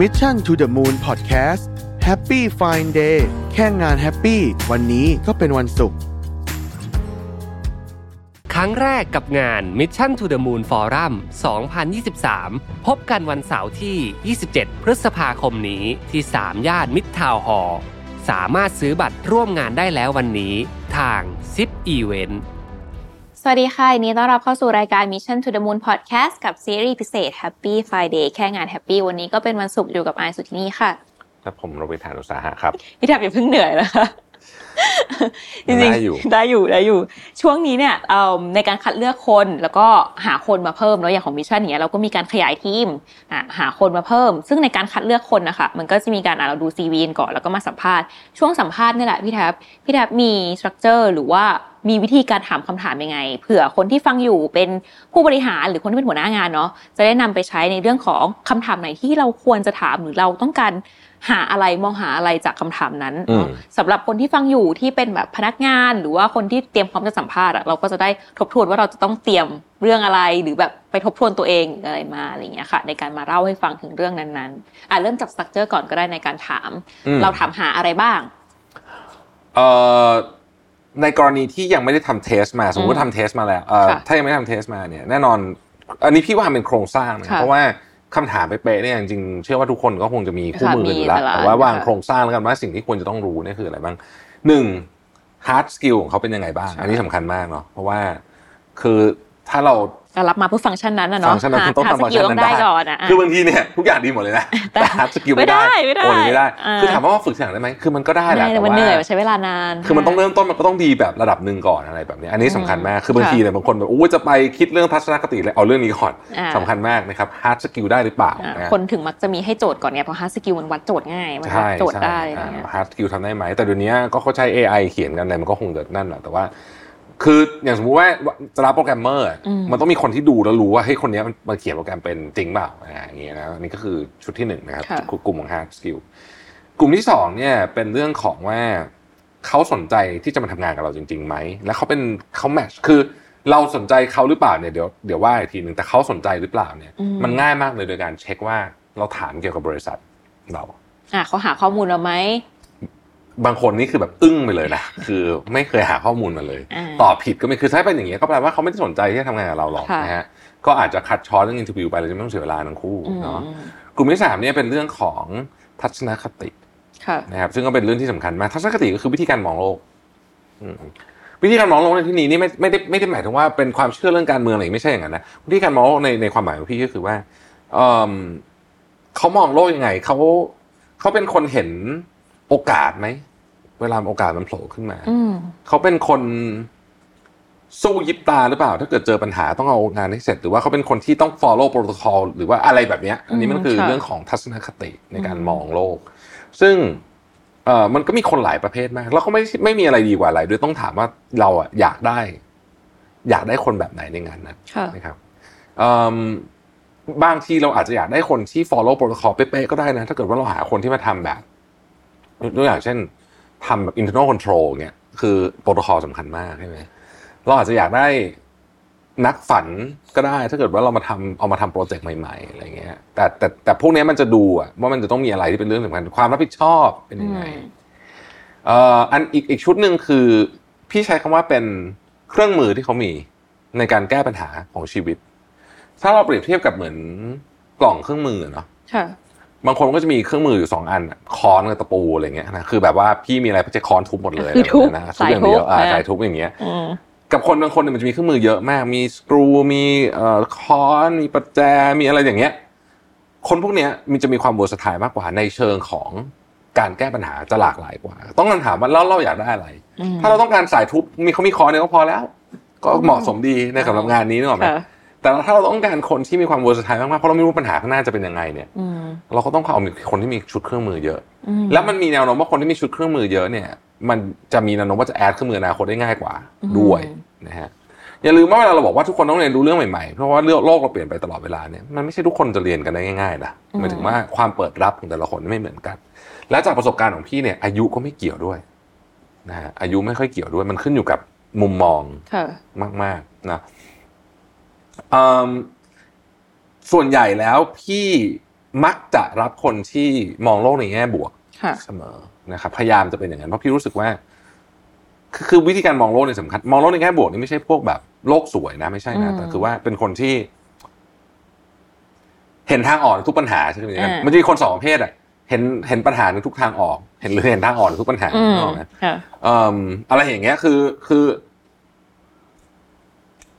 Mission to the Moon Podcast Happy Fine Day แค่งาน happy วันนี้ก็เป็นวันศุกร์ครั้งแรกกับงาน Mission to the Moon Forum 2023 พบกันวันเสาร์ที่ 27 พฤษภาคมนี้ที่ สามย่านมิตรทาวน์ฮอลล์สามารถซื้อบัตรร่วมงานได้แล้ววันนี้ ทาง Zip Event สวัสดีค่ะยินดีต้อนรับเข้าสู่รายการ Mission to the Moon Podcast กับซีรีส์พิเศษ Happy Fine Day แค่งาน Happy วันนี้ก็เป็นวันศุกร์อยู่กับไอซ์สุทธินีค่ะ และผมโรเบิร์ตฐานอุตสาหะครับ พี่แท็บอย่าเพิ่งเหนื่อยนะคะ จริงๆได้อยู่ได้อยู่ได้อยู่ ช่วงนี้เนี่ยเอิ่มในการคัดเลือกคนแล้วก็หาคนมาเพิ่มแล้วอย่างของ Mission เนี้ยเราก็มีการขยายทีมอะหาคนมาเพิ่ม ซึ่งในการคัดเลือกคนนะคะมันก็จะมีการอะเราดู CV ก่อนแล้วก็มาสัมภาษณ์ช่วงสัมภาษณ์นี่แหละพี่แท็บพี่แท็บมี structure หรือว่ามีวิธีการถามคำถามยังไงเผื่อคนที่ฟังอยู่เป็นผู้บริหารหรือคนที่เป็นหัวหน้างานเนาะจะได้นำไปใช้ในเรื่องของคำถามไหนที่เราควรจะถามหรือเราต้องการ หาอะไรมองหาอะไรจากคำถามนั้นเนาะอืมสำหรับคนที่ฟังอยู่ที่เป็นแบบพนักงาน หรือว่าคนที่เตรียมพร้อมจะสัมภาษณ์อะเราก็จะได้ทบทวนว่าเราจะต้องเตรียมเรื่องอะไรหรือแบบไปทบทวนตัวเองหรืออะไรมาอะไรอย่างเงี้ยค่ะ ในการมาเล่าให้ฟังถึงเรื่องนั้นๆอะเริ่มจาก structure ก่อนก็ได้ในการถามอืมเราถามหาอะไรบ้างเอ่อในกรณีที่ยังไม่ได้ทำ test มา สมมติว่าทำ test มาแล้วเอ่อค่ะถ้ายังไม่ได้ทำ test มาเนี่ยแน่นอน อันนี้พี่ว่าเป็นโครงสร้างนะค่ะเพราะว่า คำถามเป๊ะๆเนี่ยจริงๆเชื่อว่าทุกคนก็คงจะมีคู่มือกันอยู่แล้วค่ะมีแต่ละแต่ว่าวางค่ะโครงสร้างแล้วกันว่าสิ่งที่ควรจะต้องรู้เนี่ยคืออะไรบ้างหนึ่ง hard skill ของเขาเป็นยังไงบ้าง อันนี้สำคัญมากเนาะเพราะว่าคือ ถ้าเราก็รับมาเพื่อฟังก์ชันนั้นนะเนาะฟังก์ชันนั้นคุณต้องหาทำฟังก์สกิชัลนต้อนั้นงได้ได้ก่อนอะอะคือบางทีเนี่ยทุกอย่างดีหมดเลยนะแต่แต่ hard skill ไม่ได้ไม่ได้โอ้ยไม่ได้อ่าคือถามว่าฝึกสิ่งได้ไหมคือมันก็ได้แหละไม่แต่มันว่าเหนื่อยมันใช้เวลานาน คือมันต้องเริ่มต้นมันก็ต้องดีแบบระดับหนึ่งก่อนอะไรแบบนี้ อันนี้สำคัญมากคือบางทีเนี่ยบางคนแบบโอ้ยจะไปคิดเรื่องทัศนคติเลยเอาเรื่องนี้ก่อนอ่าสำคัญมากนะครับ hard skill ได้หรือเปล่าอะนะคนถึงมักจะมีให้โจทย์ก่อนไงเพราะ hard skill มันวัดโจทย์ง่ายมันวัใช่ดโจทย์ใช่ใช่ได้อะไรเงี้ย hard skill ทำได้ไหมแต่เดี๋ยวนี้ก็เขาใช้ AI เขียนกันอะไรมันก็คงจะนั่นแหละแต่ว่า คืออย่างสมมุติว่าจะรับโปรแกรมเมอร์อะอืมมันต้องมีคนที่ดูแล้วรู้ว่าเฮ้ยคนเนี้ยมันมันเขียนโปรแกรมเป็นจริงเปล่าอ่าอย่างเงี้ยนะอันนี้ก็คือชุดที่หนึ่งนะครับค่ะกลุ่มของ hard skill กลุ่มที่สองเนี่ยเป็นเรื่องของว่าเขาสนใจที่จะมาทำงานกับเราจริงๆไหมแล้วเขาเป็นเขา match คือเราสนใจเขาหรือเปล่าเนี่ยเดี๋ยวเดี๋ยวว่าอีกทีหนึ่งแต่เขาสนใจหรือเปล่าเนี่ยอืมมันง่ายมากเลยโดยการเช็คว่าเราถามเกี่ยวกับบริษัทเราอะเขาหาข้อมูลเราไหม บางคนนี่คือแบบอึ้งไปเลยนะคือไม่เคยหาข้อมูลมาเลยอ่าตอบผิดก็ไม่คือถ้าเป็นอย่างนี้ยก็แปลว่าเขาไม่ได้สนใจที่จะทำงานกับเราหรอกค่ะนะฮะก็อาจจะ cut short เรื่อง interview ไปเลยจะไม่ต้องเสียเวลาทั้งคู่อืมเนาะกลุ่มที่สามเนี่ยเป็นเรื่องของทัศนคติค่ะนะครับซึ่งก็เป็นเรื่องที่สำคัญมากทัศนคติก็คือวิธีการมองโลกอืมวิธีการมองโลกในที่นี้นี่ไม่ไม่ได้ไม่ได้หมายถึงว่าเป็นความเชื่อเรื่องการเมืองอะไรไม่ใช่อย่างนั้นนะวิธีการมองโลกในในความหมายของพี่ก็คือว่าเอิ่มเขามองโลกยังไงเขาเขาเป็นคนเห็น โอกาสไหมเวลาโอกาสมันโผล่ขึ้นมาอืมเขาเป็นคนสู้ยิบตาหรือเปล่า ถ้าเกิดเจอปัญหาต้องเอางานให้เสร็จ หรือว่าเขาเป็นคนที่ต้อง follow protocol หรือว่าอะไรแบบเนี้ยอันนี้มันคือค่ะเรื่องของทัศนคติในการอืมมองโลก ซึ่งเอ่อมันก็มีคนหลายประเภทมาก แล้วก็ไม่ไม่มีอะไรดีกว่าอะไรด้วยต้องถามว่าเราอะอยากได้ อยากได้คนแบบไหนในงานนั้นค่ะนะครับเอิ่มบางทีเราอาจจะอยากได้คนที่ follow protocol เป๊ะๆก็ได้นะ ถ้าเกิดว่าเราหาคนที่มาทำแบบ ตัวอย่างเช่นทำแบบ internal control เนี่ยคือโปรโตคอลสำคัญมากใช่ไหมเราอาจจะอยากได้นักฝันก็ได้ ถ้าเกิดว่าเรามาทำเอามาทำโปรเจกต์ใหม่ๆอะไรเงี้ยแต่แต่แต่พวกเนี้ยมันจะดูอะว่ามันจะต้องมีอะไรที่เป็นเรื่องสำคัญความรับผิดชอบเป็นยังไงอืมเอ่ออันอีกอีกชุดหนึ่งคือพี่ใช้คำว่าเป็นเครื่องมือที่เขามีในการแก้ปัญหาของชีวิต ถ้าเราเปรียบเทียบกับเหมือนกล่องเครื่องมือเนาะค่ะ บางคนก็จะมีเครื่องมืออยู่สองอันอะค้อนกับตะปูอะไรเงี้ยนะคือแบบว่าพี่มีอะไรพี่จะค้อนทุบหมดเลยคือทุบอะไรแบบนั้นนะทุบอย่างเดียวสายทุบอ่านะสายทุบอย่างเงี้ยอืมกับคนบางคนเนี่ยมันจะมีเครื่องมือเยอะมาก มีสกรูมีเอ่อค้อนมีประแจมีอะไรอย่างเงี้ย คนพวกเนี้ยมันจะมีความเวอร์สไตล์มากกว่าในเชิงของการแก้ปัญหาจะหลากหลายกว่า ต้องคำถามว่าแล้วเราอยากได้อะไรอืมถ้าเราต้องการสายทุบมีเขามีค้อนเนี่ยก็พอแล้ว ก็เหมาะสมดีในสำหรับงานนี้นึกออกไหมค่ะ แต่ถ้าเราต้องการคนที่มีความ versatile มากๆเพราะเราไม่รู้ปัญหาข้างหน้าจะเป็นยังไงเนี่ยอืมเราก็ต้องเอาคนที่มีชุดเครื่องมือเยอะอืมแล้วมันมีแนวโน้มว่าคนที่มีชุดเครื่องมือเยอะเนี่ย มันจะมีแนวโน้มว่าจะ add เครื่องมืออนาคตได้ง่ายกว่าอืมด้วยนะฮะอย่าลืมว่าเวลาเราบอกว่าทุกคนต้องเรียนรู้เรื่องใหม่ๆ เพราะว่าเรื่องโลกเราเปลี่ยนไปตลอดเวลาเนี่ยมันไม่ใช่ทุกคนจะเรียนกันได้ง่ายๆนะหมายถึงว่าความเปิดรับของแต่ละคนไม่เหมือนกัน และจากประสบการณ์ของพี่เนี่ย อายุก็ไม่เกี่ยวด้วยนะฮะอายุไม่ค่อยเกี่ยวด้วย มันขึ้นอยู่กับมุมมองค่ะมากๆนะอืม ส่วนใหญ่แล้วพี่มักจะรับคนที่มองโลกในแง่บวกค่ะเสมอนะครับพยายามจะเป็นอย่างนั้นเพราะพี่รู้สึกว่าคือคือวิธีการมองโลกเนี่ยสำคัญมองโลกในแง่บวกนี่ไม่ใช่พวกแบบโลกสวยนะ ไม่ใช่นะอืมแต่คือว่าเป็นคนที่ เห็นทางออกในทุกปัญหาใช่ไหมอ่ามัมันจะมีคนสองประเภทอะเห็นเห็นปัญหาในทุกทางออก เห็นหรือเห็นทางออกในทุกปัญหาอืมนึกออกไหมค่ะเอ่ออะไรอย่างเงี้ยคือคือ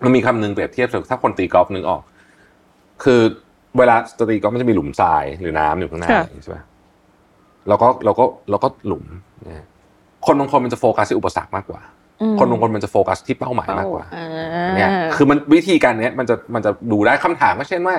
มันมีคำหนึ่งเปรียบเทียบถ้าคนตีกอล์ฟนึกออก คือเวลาจะตีกอล์ฟมันจะมีหลุมทรายหรือน้ำอยู่ข้างหน้าค่ะใช่ไหมแล้วก็แล้วก็แล้วก็หลุมเนี่ยคนบางคนมันจะโฟกัสที่อุปสรรคมากกว่าอืมคนบางคนมันจะโฟกัสที่เป้าหมายมากกว่าอ่เนี่ยคือมันวิธีการเนี้ยมันจะมันจะดูได้คำถามก็เช่นว่า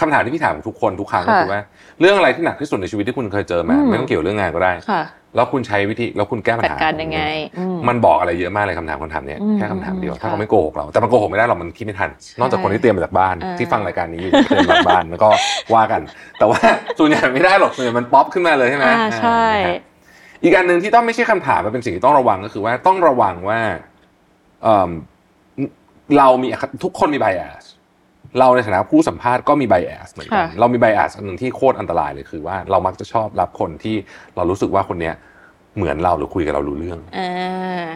คำถามที่พี่ถามทุกคนทุกครั้งก็คือว่า เรื่องอะไรที่หนักที่สุดในชีวิตที่คุณเคยเจอมาไม่ต้องเกี่ยวเรื่องงานก็ได้ค่ะแล้วคุณใช้วิธีแล้วคุณแก้ปัญจัดหาการยังไงอืมมันบอกอะไรเยอะมากเลยคำถามคำถามเนี้ยอืมแค่คำถามเดียวค่ะถ้าเขาไม่โกหกเราแต่มันโกหกไม่ได้หรอกมันคิดไม่ทัน นอกจากคนที่เตรียมมาจากบ้านอ่าที่ฟังรายการนี้อยู่เตรียมมาจากบ้านแล้วก็ว่ากัน แต่ว่าส่วนใหญ่ไม่ได้หรอกส่วนใหญ่มันป๊อปขึ้นมาเลยใช่ไหมอ่าใช่อ่านะครับอีกอันหนึ่งที่ต้องไม่ใช่คำถามมันเป็นสิ่งที่ต้องระวังก็คือว่าต้องระวังว่าเอิ่มเรามีทุกคนมี bias เราในฐานะผู้สัมภาษณ์ก็มี bias เหมือนกันค่ะเรามี bias อันหนึ่งที่โคตรอันตรายเลยคือว่าเรามักจะชอบรับคนที่เรารู้สึกว่าคนเนี้ยเหมือนเราหรือคุยกับเรารู้เรื่องอ่า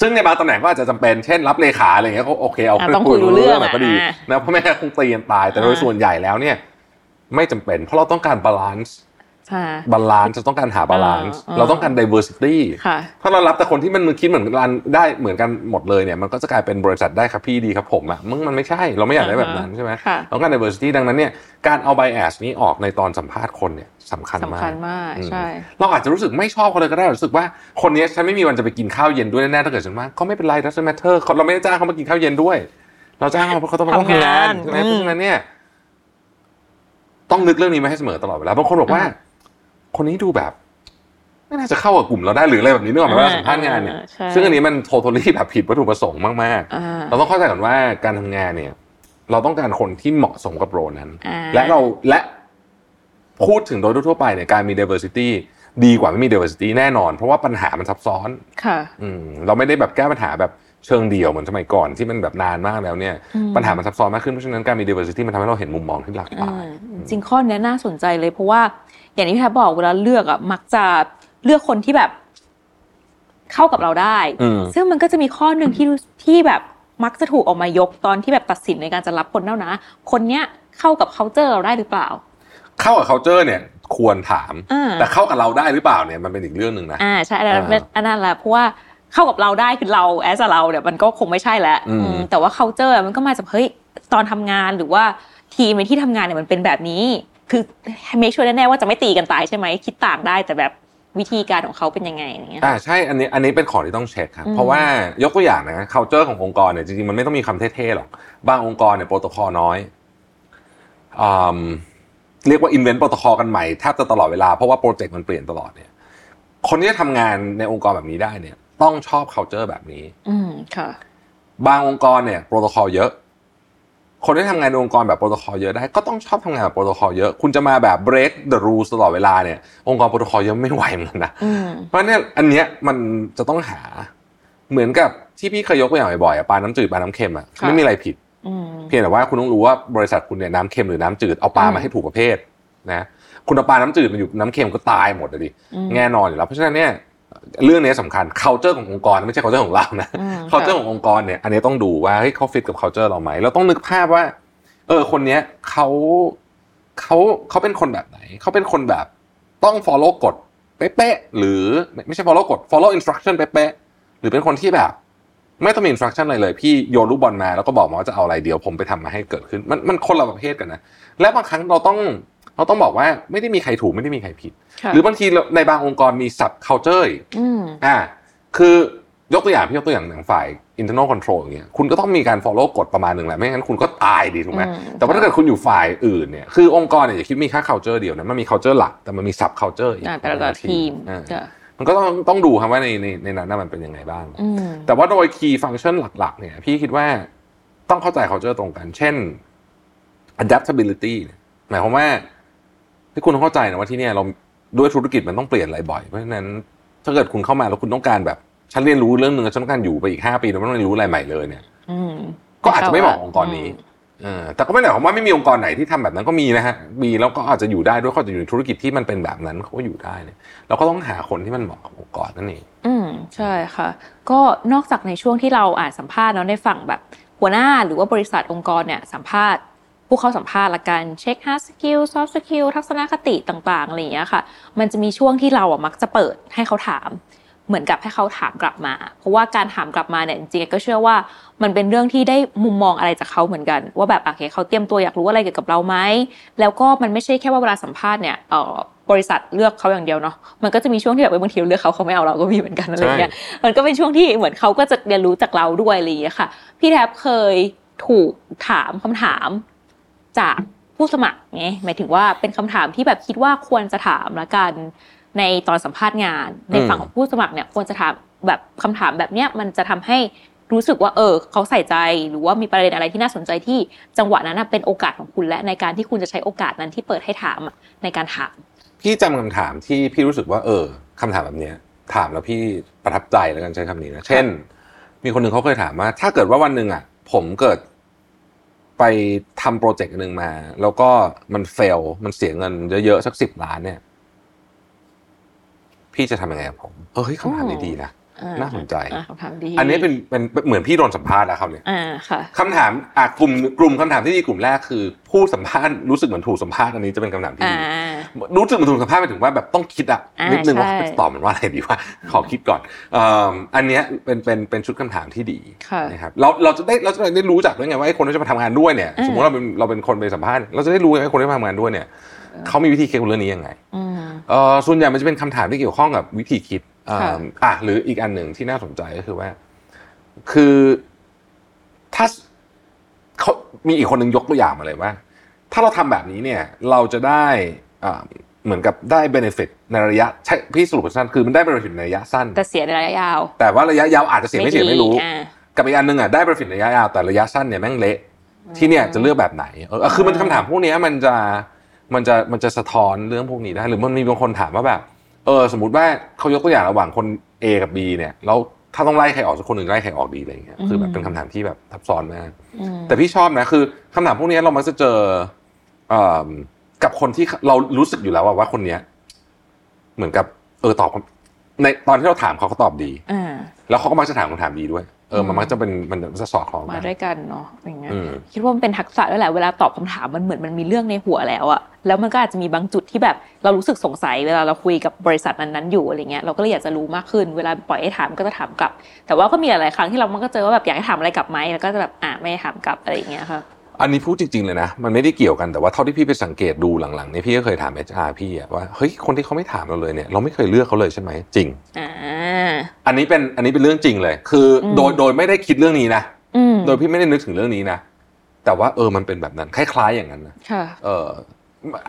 ซึ่งในบางตำแหน่งก็อาจจะจำเป็น เช่นรับเลขาอะไรอย่างเงี้ยก็โอเคเอาอะต้องคุยรู้เรื่องหน่อยก็ดีอะนะเพราะไม่งั้นคงตีกันตาย แต่โดยอ่าส่วนใหญ่แล้วเนี่ย ไม่จำเป็น เพราะเราต้องการ balance ค่ะ balance จะต้องการหา balance อ่าเราต้องการ diversity ค่ะถ้าเรารับแต่คนที่มันคิดเหมือนกันได้เหมือนกันหมดเลยเนี่ยมันก็จะกลายเป็นบริษัทได้ครับพี่ดีครับผมอะมึงมันไม่ใช่เราไม่อยากได้แบบนั้นใช่ไหมค่ะเราต้องการ diversity ดังนั้นเนี่ยการเอา bias นี้ออกในตอนสัมภาษณ์คนเนี่ยสำคัญสำมากคัญมากอืมใช่เราอาจจะรู้สึกไม่ชอบเขาเลยก็ได้รู้สึกว่าคนนี้ฉันไม่มีวันจะไปกินข้าวเย็นด้วยแน่ๆถ้าเกิดฉันว่าก็ไม่เป็นไร doesn't matter เราไม่ได้จ้างเขามากินข้าวเย็นด้วย เราจ้างเขาเพราะเขาต้องมาต้องทำงานทำงานใช่ไหมอืมเพราะฉะนั้นเนี่ยต้องนึกเรื่องนี้มาให้เสมอตลอดเวลาบางคนบอกว่าอ่า คนนี้ดูแบบ ไม่น่าจะเข้ากับกลุ่มเราได้หรืออะไรแบบนี้นึกออกไหมเวลาสัมภาษณ์งานเนี่ยอ่าใช่ซึ่งอันนี้มันโท t a l ลี่แบบผิดวัตถุประสงค์มากอ่าๆเราต้องเข้าใจก่อนว่าการทำงานเนี่ย เราต้องการคนที่เหมาะสมกับโรลนั้นอ่าและเราและพูดถึงโดยทั่วๆไปเนี่ยการมี diversity ดีกว่าไม่มี diversity แน่นอน เพราะว่าปัญหามันซับซ้อน ค่ะอืมเราไม่ได้แบบแก้ปัญหาแบบเชิงเดียวเหมือนสมัยก่อนที่มันแบบนานมากแล้วเนี่ยอืมปัญหามันซับซ้อนมากขึ้นเพราะฉะนั้นการมี diversity มันทำให้เราเห็นมุมมองที่หลากหอืลายมจริงข้อเนี้ยน่าสนใจเลยเพราะว่า อย่างที่พี่แทบบอกเวลาเลือกอะมักจะเลือกคนที่แบบ เข้ากับเราได้อืมซึ่งมันก็จะมีข้อหนึ่งที่รู้ที่แบบมักจะถูกออกมายกตอนที่แบบตัดสินในการจะรับคนเน่านะ คนเนี้ยเข้ากับ c u เจอร์เราได้หรือเปล่า เข้ากับ culture เนี่ย ควรถามอ่าแต่เข้ากับเราได้หรือเปล่าเนี่ยมันเป็นอีกเรื่องหนึ่งนะอ่าใช่อันนั้นอ่าอันนั้นแหละเพราะว่าเข้ากับเราได้คือเราแอสเราเนี่ยมันก็คงไม่ใช่แล้วอืมอืมแต่ว่า c u เจอร์มันก็มาจากเฮ้ยตอนทำงานหรือว่าทีมในที่ทำงานเนี่ยมันเป็นแบบนี้ คือ make sure แน่ๆว่าจะไม่ตีกันตายใช่ไหมคิดต่างได้แต่แบบวิธีการของเขาเป็นยังไงอย่างเงี้ยอ่าใช่อันนี้อันนี้เป็นของที่ต้องเช็คครับอืมเพราะว่ายกตัวอย่างนะ culture ขององค์กรเนี่ยจริงๆมันไม่ต้องมีคำเท่ๆหรอกบางองค์กรเนี่ยโปรโตคอลน้อยอืมเรียกว่า invent โปรโตคอลกันใหม่แทบจะตลอดเวลาเพราะว่าโปรเจกต์มันเปลี่ยนตลอดเนี่ย คนที่จะทำงานในองค์กรแบบนี้ได้เนี่ย ต้องชอบ culture แบบนี้ อืมค่ะ บางองค์กรเนี่ยโปรโตคอลเยอะ คนที่ทำงานในองค์กรแบบโปรโตคอลเยอะได้ก็ต้องชอบทำงานแบบโปรโตคอลเยอะ คุณจะมาแบบ break the rules ตลอดเวลาเนี่ยองค์กรโปรโตคอลเยอะไม่ไหวเหมือนกันนะอืมเพราะเนี่ยอันเนี้ยมันจะต้องหาเหมือนกับที่พี่เคยยกตัวอย่างบ่อยๆอะปลาน้ำจืดปลาน้ำเค็มอะค่ะไม่มีอะไรผิดอืมเพียงแต่ว่าคุณต้องรู้ว่าบริษัทคุณเนี่ยน้ำเค็มหรือน้ำจืดเอาปลาอืมามให้ถูกประเภทนะคุณเอาปลาน้ำจืดมาอยู่น้ำเค็มก็ตายหมดเลยดิอืมแน่นอนอยู่แล้วเพราะฉะนั้นเนี่ย เรื่องนี้สำคัญ culture ขององค์กรไม่ใช่ culture ของเรานะอืม culture ขององค์กรเนี่ยอันนี้ต้องดูว่าเฮ้ยเขาฟิตกับ culture เราไหมเราต้องนึกภาพว่า เออคนเนี้ยเขาเขาเขาเป็นคนแบบไหนเขาเป็นคนแบบต้อง follow กฎเป๊ะๆหรือไม่ไม่ใช่ follow กฎ follow instruction เป๊ะๆหรือเป็นคนที่แบบ ไม่ต้องมี instruction อะไรเลย พี่โยนลูกบอลมาแล้วก็บอกมาว่าจะเอาอะไรเดียวผมไปทำมาให้เกิดขึ้น มันมันคนละประเภทกันนะและบางครั้งเราต้อง เราต้องบอกว่าไม่ได้มีใครถูกไม่ได้มีใครผิดค่ะหรือบางทีเราในบางองค์กรมี sub culture อีกอืมอ่าคือยกตัวอย่างพี่ยกตัวอย่างอย่างฝ่าย internal control อย่างเงี้ยคุณก็ต้องมีการ follow กฎประมาณหนึ่งแหละไม่งั้นคุณก็ตายดีถูกไหมอืมแต่ว่าถ้าเกิดคุณอยู่ฝ่ายอื่นเนี่ยคือองค์กรเนี่ยอย่าคิดมีแค่ culture เดียวนะมันมี culture หลักแต่มันมี sub culture อีกอ่าแต่ละทีมอ่าจ้ะมันก็ต้องต้องดูครับว่าในในในนั้นน่ะมันเป็นยังไงบ้างอืมแต่ว่าโดย key function หลัก ๆ เนี่ย พี่คิดว่าต้องเข้าใจ culture ตรงกัน เช่น adaptability เนี่ยหมายความว่า ที่คุณต้องเข้าใจนะว่าที่เนี่ยเราด้วยธุรกิจมันต้องเปลี่ยนอะไรบ่อยเพราะฉะนั้นถ้าเกิดคุณเข้ามาแล้วคุณต้องการแบบฉันเรียนรู้เรื่องหนึ่งแล้วฉันต้องการอยู่ไปอีกห้าปีแล้วไม่ต้องเรียนรู้อะไรใหม่เลยเนี่ยอืมก็อาจจะไม่เหมาะกับองค์กรนี้เออแต่ก็ไม่ได้หมายความว่าไม่มีองค์กรไหนที่ทำแบบนั้นก็มีนะฮะมีแล้วก็อาจจะอยู่ได้ด้วยเขาอาจจะอยู่ในธุรกิจที่มันเป็นแบบนั้นเขาก็อยู่ได้เนี่ยเราก็ต้องหาคนที่มันเหมาะกับองค์กรนั่นเองอืมใช่ค่ะ ก็นอกจากในช่วงที่เราอ่านสัมภาษณ์เนาะในฝั่งแบบหัวหน้าหรือว่าบริษัทองค์กรเนี่ยสัมภาษณ์ ผู้เข้าสัมภาษณ์ละกันเช็ค hard skill soft skill ทัศนคติต่างๆอะไรอย่างเงี้ยค่ะ มันจะมีช่วงที่เราอะมักจะเปิดให้เขาถาม เหมือนกับให้เขาถามกลับมา เพราะว่าการถามกลับมาเนี่ยจริงๆก็เชื่อว่ามันเป็นเรื่องที่ได้มุมมองอะไรจากเขาเหมือนกัน ว่าแบบโอเคเขาเตรียมตัวอยากรู้อะไรเกี่ยวกับเราไหมแล้วก็มันไม่ใช่แค่ว่าเวลาสัมภาษณ์เนี่ยเอ่อบริษัทเลือกเขาอย่างเดียวเนาะ มันก็จะมีช่วงที่แบบเออบางทีเราเลือกเขาเขาไม่เอาเราก็มีเหมือนกันอะไรอย่างเงี้ย มันก็เป็นช่วงที่เหมือนเขาก็จะเรียนรู้จากเราด้วยอะไรอย่างเงี้ยค่ะ พี่แทบเคยถูกถามคำถาม จากผู้สมัครไงหมายถึงว่าเป็นคำถามที่แบบคิดว่าควรจะถามละกันในตอนสัมภาษณ์งาน ในฝั่งของผู้สมัครเนี่ยควรจะถามแบบคำถามแบบเนี้ยมันจะทำให้รู้สึกว่าเออเขาใส่ใจหรือว่ามีประเด็นอะไรที่น่าสนใจที่จังหวะนั้นนะเป็นโอกาสของคุณและในการที่คุณจะใช้โอกาสนั้นที่เปิดให้ถามอะในการถามพี่จำคำถามที่พี่รู้สึกว่า เออคำถามแบบเนี้ย ถามแล้วพี่ประทับใจแล้วกันใช้คำนี้นะเช่น มีคนหนึ่งเขาเคยถามว่า ถ้าเกิดว่าวันหนึ่งอะ ผมเกิด ไปทำโปรเจกต์หนึ่งมา แล้วก็มันเฟล มันเสียเงินเยอะๆสักสิบล้านเนี่ย พี่จะทำยังไงกับผมเออเฮ้ยคำถามนี้ดีนะอ่น่าสนใจอ่าคำถามดีอันนี้เป็นเป็นเหมือนพี่โดนสัมภาษณ์แล้วครับเนี่ยอ่าค่ะคำถามอะกลุ่มกลุ่มคำถามที่ดีกลุ่มแรกคือ ผู้สัมภาษณ์รู้สึกเหมือนถูกสัมภาษณ์อันนี้จะเป็นคำถามที่อ่าดี รู้สึกเหมือนถูกสัมภาษณ์หมายถึงว่าแบบต้องคิดอะอ่านิดนึงว่าใช่จะตอบมันว่าอะไรดีว่าขอคิดก่อนเอ่ออันเนี้ยเป็นเป็นเป็นชุดคำถามที่ดีค่ะนะครับเราเราจะได้เราจะได้รู้จักด้วยไงว่าไอ้คนที่จะมาทำงานด้วยเนี่ยอ่าสมมติเราเป็นเราเป็นคนไปสัมภาษณ์เราจะได้รู้ไงว่าคนที่มาทำงานด้วยเนี่ยเขามีวิธีคิดเรื่องนี้ยังไงอืมเอ่อส่วนใหญ่มันจะเป็นคำถามที่เกี่ยวข้องกับวิธีคิดอ่าค่ะอะหรืออีกอันหนึ่งที่น่าสนใจก็คือว่า คือถ้าเขามีอีกคนหนึ่งยกตัวอย่างมาเลยว่า ถ้าเราทำแบบนี้เนี่ย เราจะได้อ่า เหมือนกับได้เบนฟิตในระยะใช่พี่สรุปสั้นคือมันได้เบนฟิตในระยะสั้นแต่เสียในระยะยาว แต่ว่าระยะยาวอาจจะเสียไม่เสียไม่รู้อ่ากับอีกอันหนึ่งอะได้เบนฟิตระยะยาวแต่ระยะสั้นเนี่ยแม่งเละที่เนี่ยจะเลือกแบบไหนเออคือมันคำถามพวกเนี้ยมันจะมันจะมันจะสะท้อนเรื่องพวกนี้ได้หรือมันมีบางคนถามว่าแบบเออสมมติว่าเขายกตัวอย่างระหว่างคน A กับ B เนี่ยแล้วถ้าต้องไล่ใครออกสักคนหนึ่งไล่ใครออกดีอะไรอย่างเงี้ยคือแบบเป็นคำถามที่แบบซับซ้อนมากอืมแต่พี่ชอบนะคือคำถามพวกเนี้ยเรามักจะเจอเอ่อ กับคนที่เรารู้สึกอยู่แล้วว่าว่าคนเนี้ย เหมือนกับ เออตอบคำในตอนที่เราถามเขาเขาตอบดีอ่าแล้วเขาก็มักจะถามคำถามดีด้วย เออ มันมักจะเป็นมันจะสอดคล้องมากันด้วยกันเนาะอย่างเงี้ยอืมคิดว่ามันเป็นทักษะด้วยแหละเวลาตอบคำถามมันเหมือนมันมีเรื่องในหัวแล้วอะแล้วมันก็อาจจะมีบางจุดที่แบบ เรารู้สึกสงสัยเวลาเราคุยกับบริษัทนั้นๆอยู่อะไรเงี้ยเราก็เลยอยากจะรู้มากขึ้น เวลาปล่อยให้ถามก็จะถามกลับ แต่ว่าก็มีหลายๆครั้งที่เรามันก็เจอว่าแบบอยากให้ถามอะไรกลับไหมแล้วก็จะแบบอ่าไม่ให้ถามกลับอะไรอย่างเงี้ยค่ะ อันนี้พูดจริง ๆ เลยนะ มันไม่ได้เกี่ยวกันแต่ว่าเท่าที่พี่ไปสังเกตดูหลังๆเนี่ยพี่ก็เคยถาม HR พี่อะว่าเฮ้ยคนที่เขาไม่ถามเราเลยเนี่ยเราไม่เคยเลือกเขาเลยใช่ไหมจริงอ่าอันนี้เป็นอันนี้เป็นเรื่องจริงเลย คืออมโดยโดยไม่ได้คิดเรื่องนี้นะอืมโดยพี่ไม่ได้นึกถึงเรื่องนี้นะแต่ว่าเออมันเป็นแบบนั้นคล้ายๆอย่างนั้นนะค่ะเออ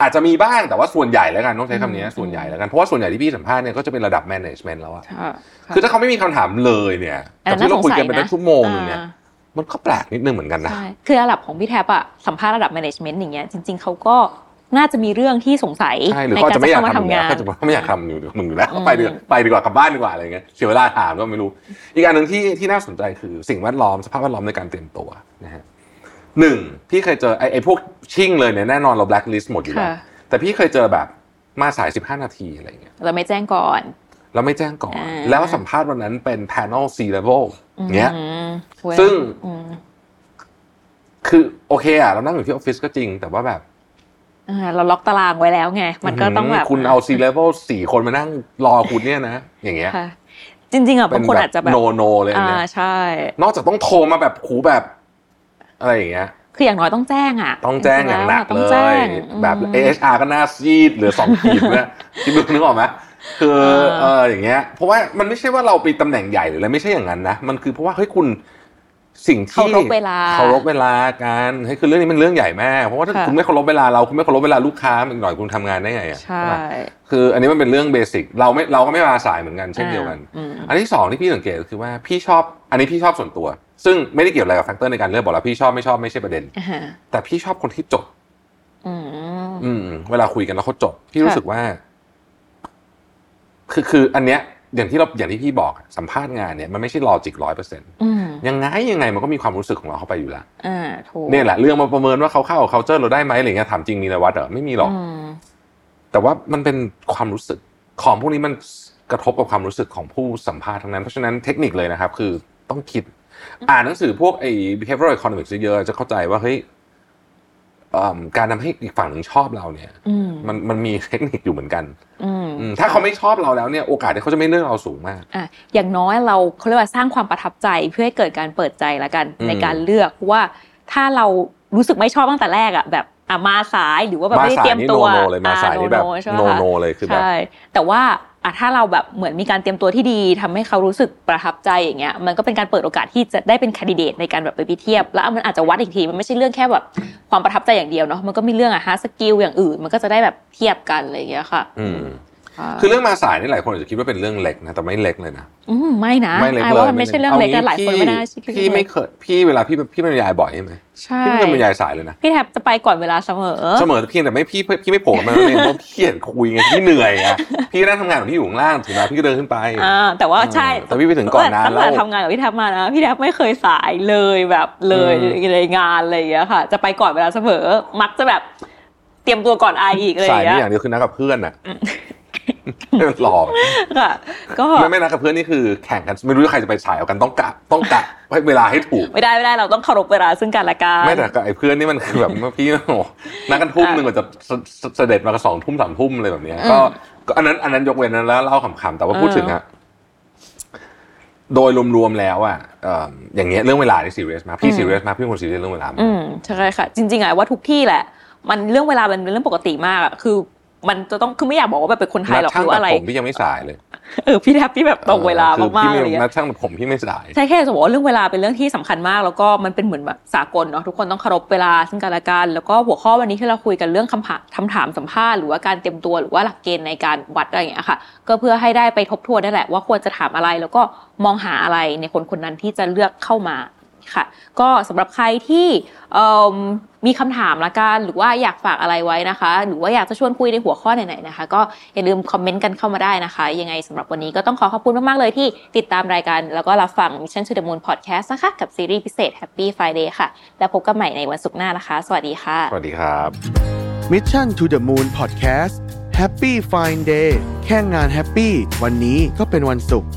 อาจจะมีบ้างแต่ว่าส่วนใหญ่แล้วกันต้องใช้คำนี้อืมส่วนใหญ่แล้วกันเพราะว่าส่วนใหญ่ที่พี่สัมภาษณ์เนี่ยก็จะเป็นระดับ management แล้วอะค่ะคือถ้าเขาไม่มีคำถามเลยเนี่ยอันกับนั้นที่เราคุยกันไปน่าสงสัยนะได้ชั่วโมงหนึงเนี่ยอ่า มันก็แปลกนิดนึงเหมือนกันนะใช่คือระดับของพี่แท็บอะสัมภาษณ์ระดับ management อย่างเงี้ยจริง ๆเขาก็น่าจะมีเรื่องที่สงสัยใช่หรือในเขาการจะไม่อยากเข้ามาทำอยู่ทำแล้วงานเขาจะบอกว่าไม่อยากทำอยู่มึงอยู่แล้วอืมไปดีกว่าไปดีกว่ากลับบ้านดีกว่าอะไรเงี้ยเสียเวลาถามก็ไม่รู้ อีกอันหนึ่งที่ที่น่าสนใจคือสิ่งแวดล้อมสภาพแวดล้อมในการเตรียมตัวนะฮะหนึ่งพี่เคยเจอไอ้ไอ้พวกชิ่งเลยเนี่ยแน่นอนเรา blacklist หมดอยู่แล้วค่ะแต่พี่เคยเจอแบบมาสาย 15 นาทีอะไรเงี้ยเราไม่แจ้งก่อน แล้วไม่แจ้งก่อนอ่าแล้วสัมภาษณ์วันนั้นเป็น panel C level เงี้ยอืมเว้ยซึ่งอืมคือโอเคอะเรานั่งอยู่ที่ออฟฟิศก็จริง แต่ว่าแบบอ่าเราล็อกตารางไว้แล้วไง มันก็ต้องแบบ คุณเอา C level สี่คนมานั่งรอคุณเนี่ยนะ อย่างเงี้ยค่ะจริงๆอะเป็บางคนอาจจะแบบโนโนเลยอันอ่าเนี่ยใช่ นอกจากต้องโทรมาแบบขูแบบ อะไรอย่างเงี้ยคืออย่างน้อยต้องแจ้งอะ ต้องแจ้งอย่างหนักต้เลองแจ้ยงแบบอืม AHR ก็หน่าซีดเหลือสองขีดเนี่ยคิดดูนึกออกไหม คือเออเอออย่างเงี้ยเพราะว่ามันไม่ใช่ว่าเราไปตำแหน่งใหญ่หรืออะไรไม่ใช่อย่างนั้นนะมันคือเพราะว่าเฮ้ยคุณสิ่งที่เคารพเวลาเคารพเวลาการเฮ้ยคือเรื่องนี้มันเรื่องใหญ่มากเพราะว่าถ้าค่ะคุณไม่เคารพเวลาเราคุณไม่เคารพเวลาลูกค้าอีกหน่อยคุณทำงานได้ไงอะใช่ปะคืออันนี้มันเป็นเรื่อง basic เราไม่เราก็ไม่มาสายเหมือนกันเช่นเดียวกันอืมอันที่สองที่พี่สังเกตก็คือว่าพี่ชอบ อันนี้พี่ชอบส่วนตัว ซึ่งไม่ได้เกี่ยวอะไรกับ factor ในการเลือกบอกแล้วพี่ชอบไม่ชอบไม่ใช่ประเด็นอ่าฮะแต่พี่ชอบคนที่จดอืมอืมเวลาคุยกันแล้วเขาจดพี่ค่ะรู้สึกว่า คือคืออันเนี้ยอย่างที่เราอย่างที่พี่บอกอะสัมภาษณ์งานเนี่ยมันไม่ใช่ logic ร้อยเปอร์เซ็นต์อืมยังไงยังไงมันก็มีความรู้สึกของเราเข้าไปอยู่แล้วอ่าถูกเนี่ยแหละเรื่องมาประเมินว่าเขาเข้ากับ culture เราได้ไหมอะไรเงี้ยถามจริงมีไม้วัดเหรอไม่มีหรอกอืมแต่ว่ามันเป็นความรู้สึกของพวกนี้มันกระทบกับความรู้สึกของผู้สัมภาษณ์ทั้งนั้น เพราะฉะนั้นเทคนิคเลยนะครับ คือต้องคิด อ่านหนังสือพวกไอ้ behavioral economics เยอะๆจะเข้าใจว่าเฮ้ยอืม การทำให้อีกฝั่งหนึ่งชอบเราเนี่ยอืมมันมันมีเทคนิคอยู่เหมือนกันอืมอืมถ้าเขาไม่ชอบเราแล้วเนี่ยโอกาสที่เขาจะไม่เลือกเราสูงมากอะอย่างน้อยเราเขาเรียกว่าสร้างความประทับใจเพื่อให้เกิดการเปิดใจละกันอืมในการเลือกเพราะว่าถ้าเรารู้สึกไม่ชอบตั้งแต่แรกอะแบบอะมาสายหรือว่าแบบมาไม่ได้สาเตยรียมนี่ตัโนวโนเลยมาสายนี่แบบอะ no no ใช่ไหมโนคะโนเลยคือแบบใช่แต่ว่า อะถ้าเราแบบเหมือนมีการเตรียมตัวที่ดีทำให้เขารู้สึกประทับใจอย่างเงี้ยมันก็เป็นการเปิดโอกาสที่จะได้เป็นคนดิเดตในการแบบไปเทียบ แล้วมันอาจจะวัดอีกทีมันไม่ใช่เรื่องแค่แบบความประทับใจอย่างเดียวเนาะมันก็มีเรื่องอะฮาร์ดสกิลอย่างอื่น มันก็จะได้แบบเทียบกันอะไรอย่างเงี้ยค่ะ อืม ค่ะคือเรื่องมาสายนี่หลายคนอาจจะคิดว่าเป็นเรื่องเล็กนะแต่ไม่เล็กเลยนะอืมไม่นะไม่เล็กไอ้เลยว่ามันไม่ใช่เรื่องเล็กนะหลายคนไม่น่าคิดพี่ไม่เคยพี่เวลาพี่พี่บรรยายบ่อยใช่ไหมใช่พี่ไม่เคยบรรยายสายเลยนะพี่แทบจะไปก่อนเวลาเสมอเสมอเพียงแต่ไม่พี่พี่ไม่โผล่มาเองเพราะพี่เห็นคุยไงพี่เหนื่อยอะพี่นั่งทำงานของพี่อยู่ข้างล่างถึงเวลาพี่ก็เดินขึ้นไปอ่าแต่ว่าใช่แต่พี่ไปถึงก่อนนานตั้งแล้แต่วทำงานกับพี่แทบมานะพี่แทบไม่เคยสายเลยแบบเลยอืมในงานอะไรอย่างเงี้ยค่ะ จะไปก่อนเวลาเสมอมักจะแบบเตรียมตัวก่อนไออีกอะไรอสายย่างนี่เงี้อยย่างเดียวคือนัดกับเพื่อนอะ หลอกค่ะ ก็ไม่ไม่นัดกับเพื่อนนี่คือแข่งกันไม่รู้ใครจะไปสายเอากันต้องกะต้องกะให้เวลาให้ถูก ไม่ได้ไม่ได้เราต้องเคารพเวลาซึ่งกันและกันไม่แต่กับไอ้เพื่อนนี่มันคือแบบพี่โอ้โหนัดกันทุ่มหนึ่งกว่าจะเสเสเสด็จมาก็สองทุ่มสามทุ่มอะไรแบบเนี้ยก็ก็อันนั้นอันนั้นยกเว้นนั้นแล้วเล่าขำๆแต่ว่าพูดถึงอะโดยรวมๆแล้วอะเอ่ออย่างเงี้ยเรื่องเวลาที่ซีเรียสมากพี่ซีเรียสมากพี่เป็นคนซีเรียสเรื่องเวลามากอืมใช่ค่ะ จริงๆอะว่าทุกที่แหละ มันเรื่องเวลามันเป็นเรื่องปกติมากอะคือ มันจะต้องคือไม่อยากบอกว่าแบบเป็นคนไทยหรอกนัดช่างหรือตัดอะไรผมพี่ยังไม่สายเลยเออพี่แทบพี่แบบตรงเวลาคือมากๆพี่อะไรอย่างเงี้ยนัดช่างตัดผมพี่ไม่สายใช่แค่จะบอกว่าเรื่องเวลาเป็นเรื่องที่สำคัญมาก แล้วก็มันเป็นเหมือนแบบสากลเนาะทุกคนต้องเคารพเวลาซึ่งกันและกันแล้วก็หัวข้อวันนี้ที่เราคุยกันเรื่องคำถามคำถามสัมภาษณ์หรือว่าการเตรียมตัวหรือว่าหลักเกณฑ์ในการวัดอะไรอย่างเงี้ยค่ะ ก็เพื่อให้ได้ไปทบทวนได้แหละว่าควรจะถามอะไร แล้วก็มองหาอะไรในคนคนนั้นที่จะเลือกเข้ามาค่ะก็สำหรับใครที่เอิ่ มมีคำถามละกันหรือว่าอยากฝากอะไรไว้นะคะ หรือว่าอยากจะชวนคุยในหัวข้อไหนๆนะคะ ก็อย่าลืมคอมเมนต์กันเข้ามาได้นะคะ ยังไงสำหรับวันนี้ก็ต้องขอขอบคุณมากๆเลยที่ติดตามรายการ แล้วก็รับฟัง Mission to the Moon Podcast นะคะ กับซีรีส์พิเศษ Happy Fine Day ค่ะ แล้วพบกันใหม่ในวันศุกร์หน้านะคะ สวัสดีค่ะ สวัสดีครับ Mission to the Moon Podcast Happy Fine Day แค่งาน happy วันไหนก็เป็นวันศุกร์